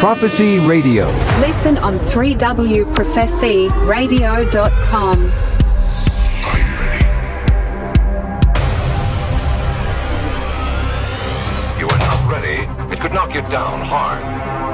Prophecy Radio. Listen on 3wprophecyradio.com. You are not ready. It could knock you down hard.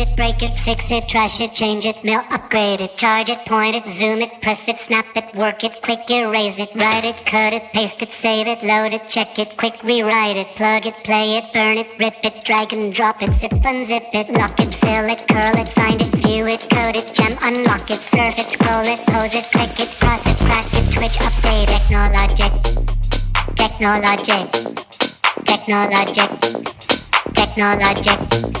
It break it, fix it, trash it, change it, mail, upgrade it, charge it, point it, zoom it, press it, snap it, work it, quick erase it, write it, cut it, paste it, save it, load it, check it, quick rewrite it, plug it, play it, burn it, rip it, drag and drop it, zip unzip it, lock it, fill it, curl it, find it, view it, code it, gem, unlock it, surf it, scroll it, pose it, click it, cross it, crack it, twitch, update, technologic, technologic, technologic, technologic, technologic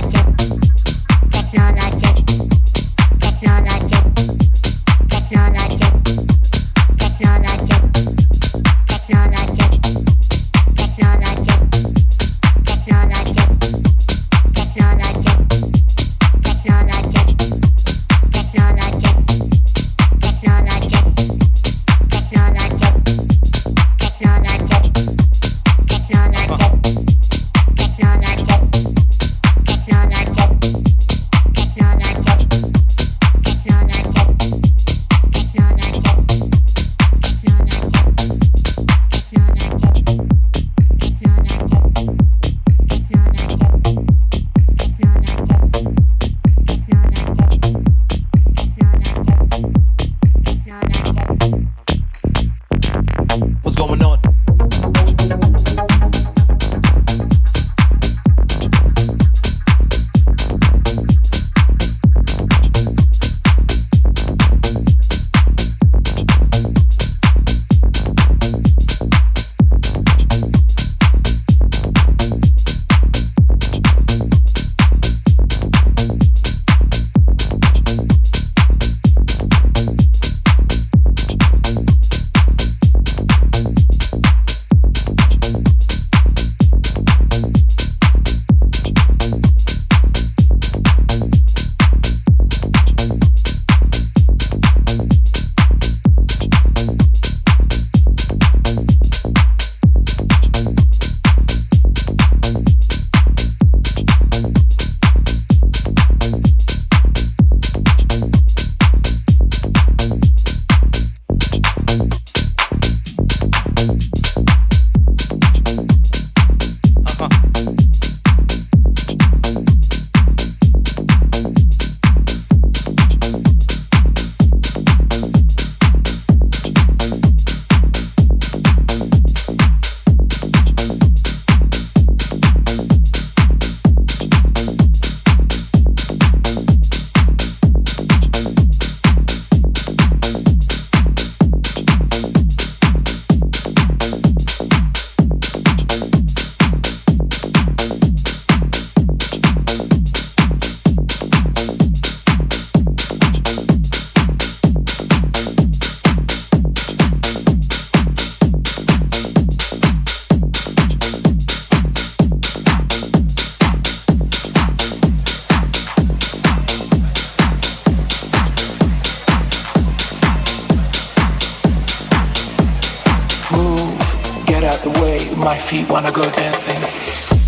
out the way. My feet wanna go dancing.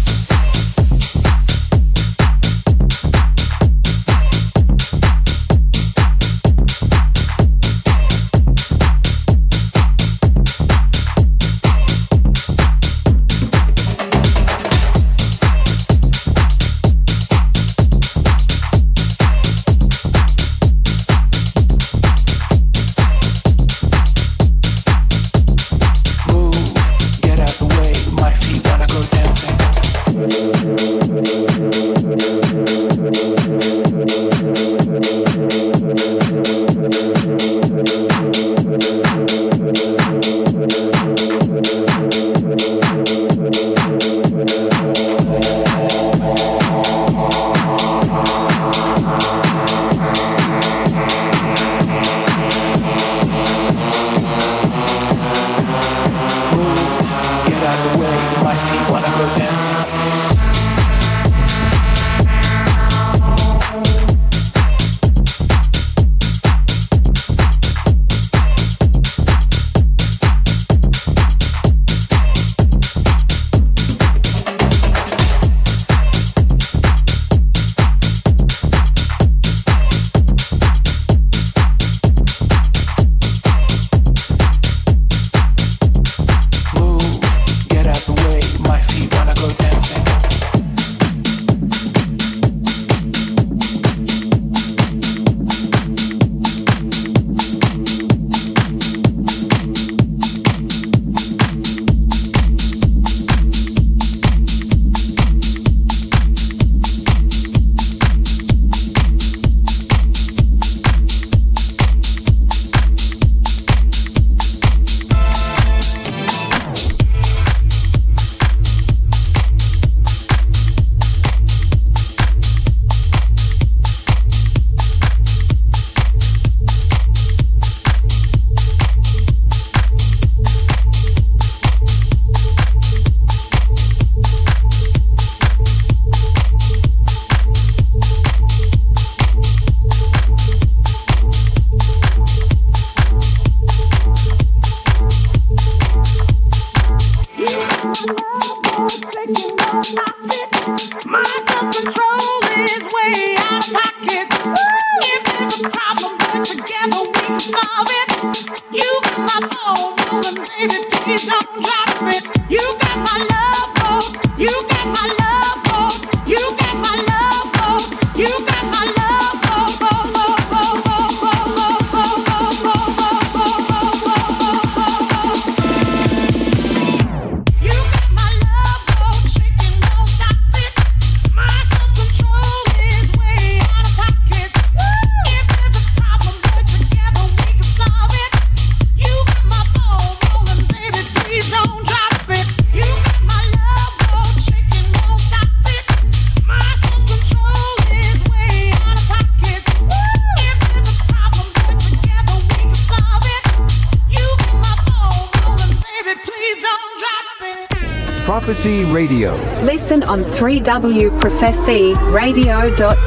3wprophecyradio.com.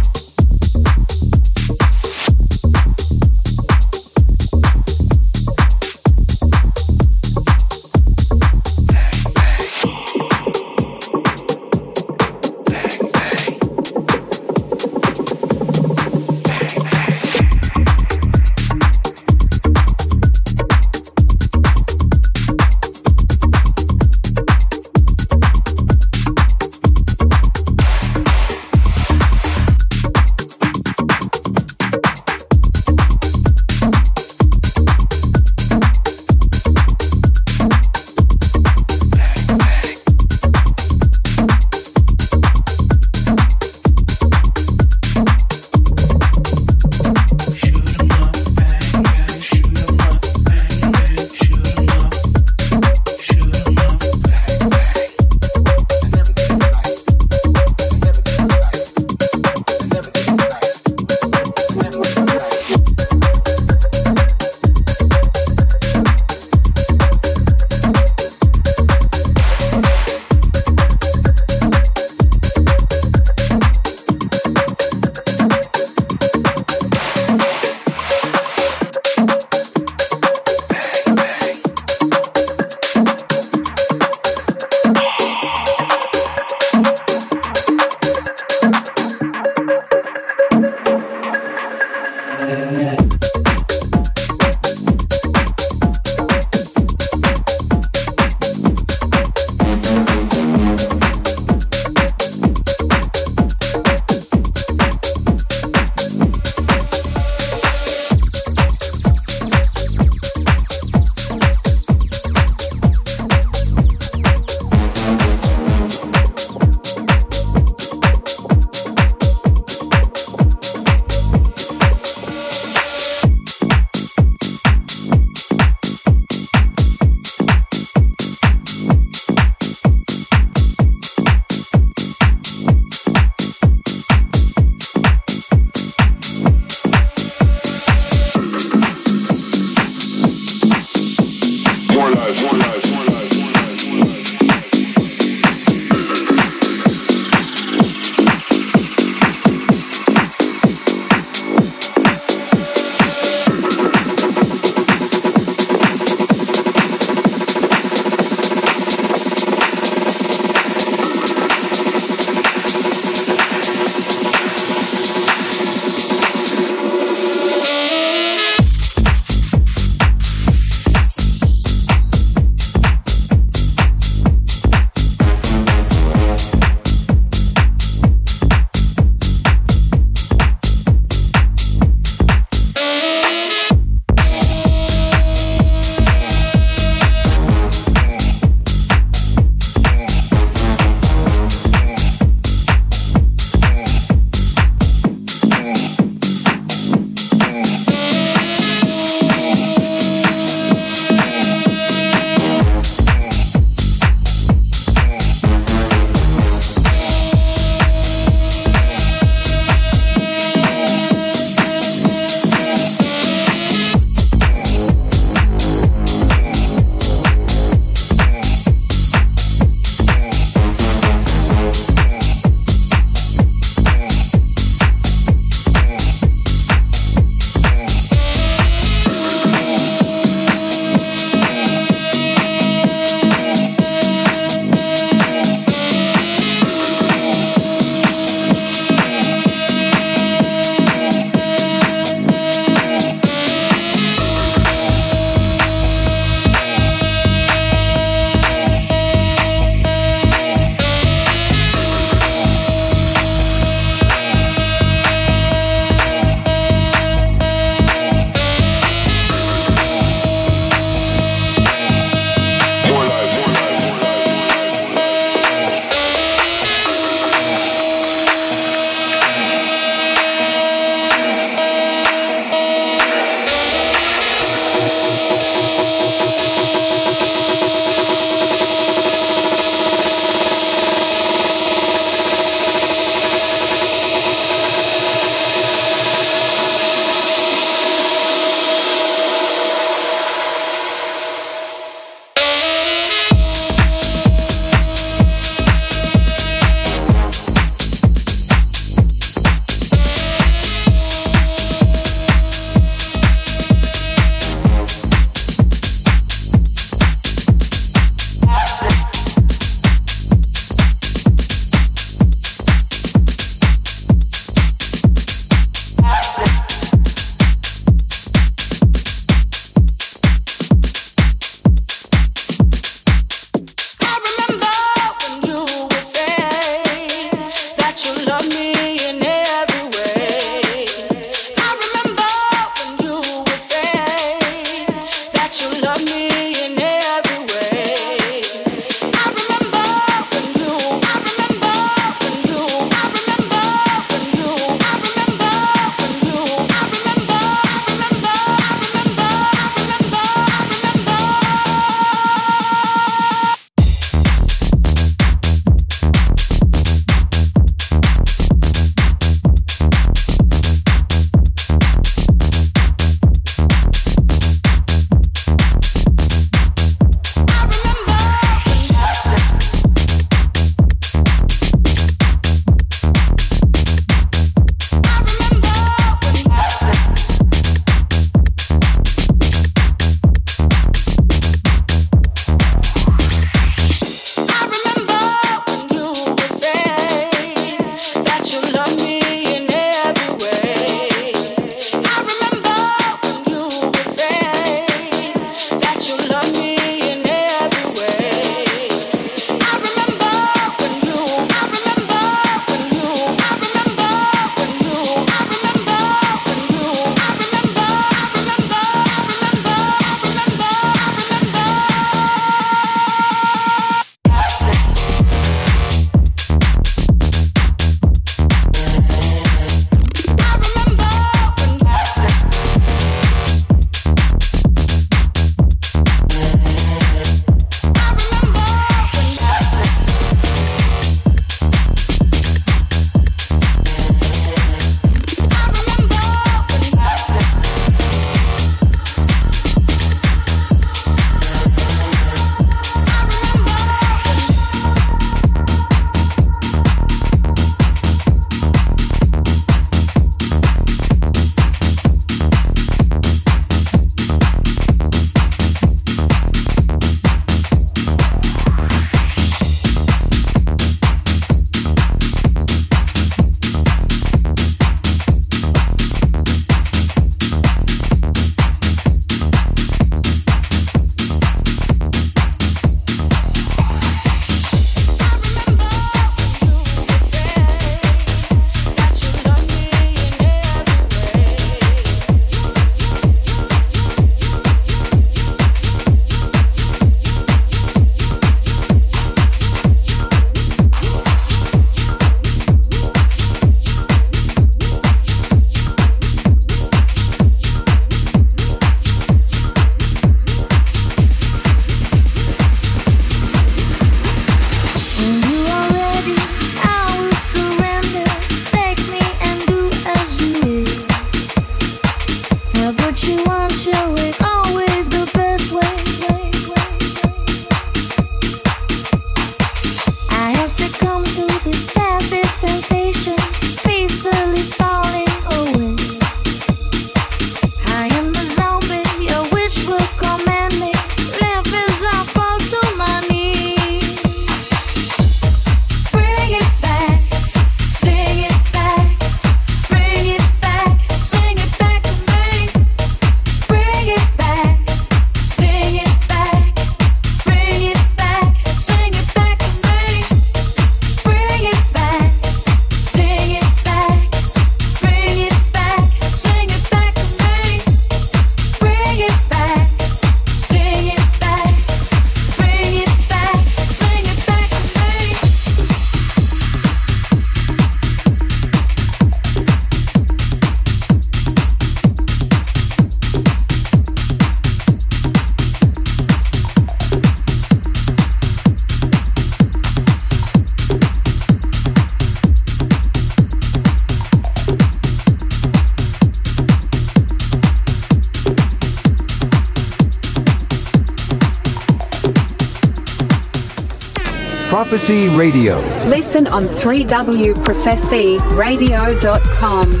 Prophecy Radio. Listen on 3wprophecyradio.com.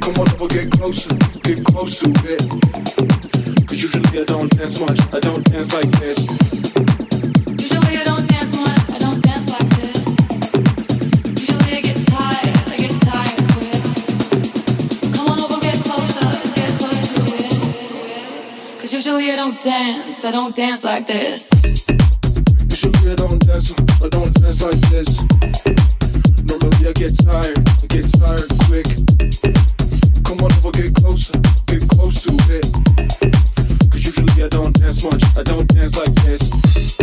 Come on, get closer, get closer. Usually I don't dance, I don't dance like this. Usually I don't dance, I don't dance like this. Normally I get tired, get tired quick. Come on get closer, get close to usually I don't dance much, I don't dance like this.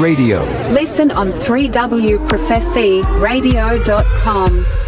Radio. Listen on 3wprophecyradio.com.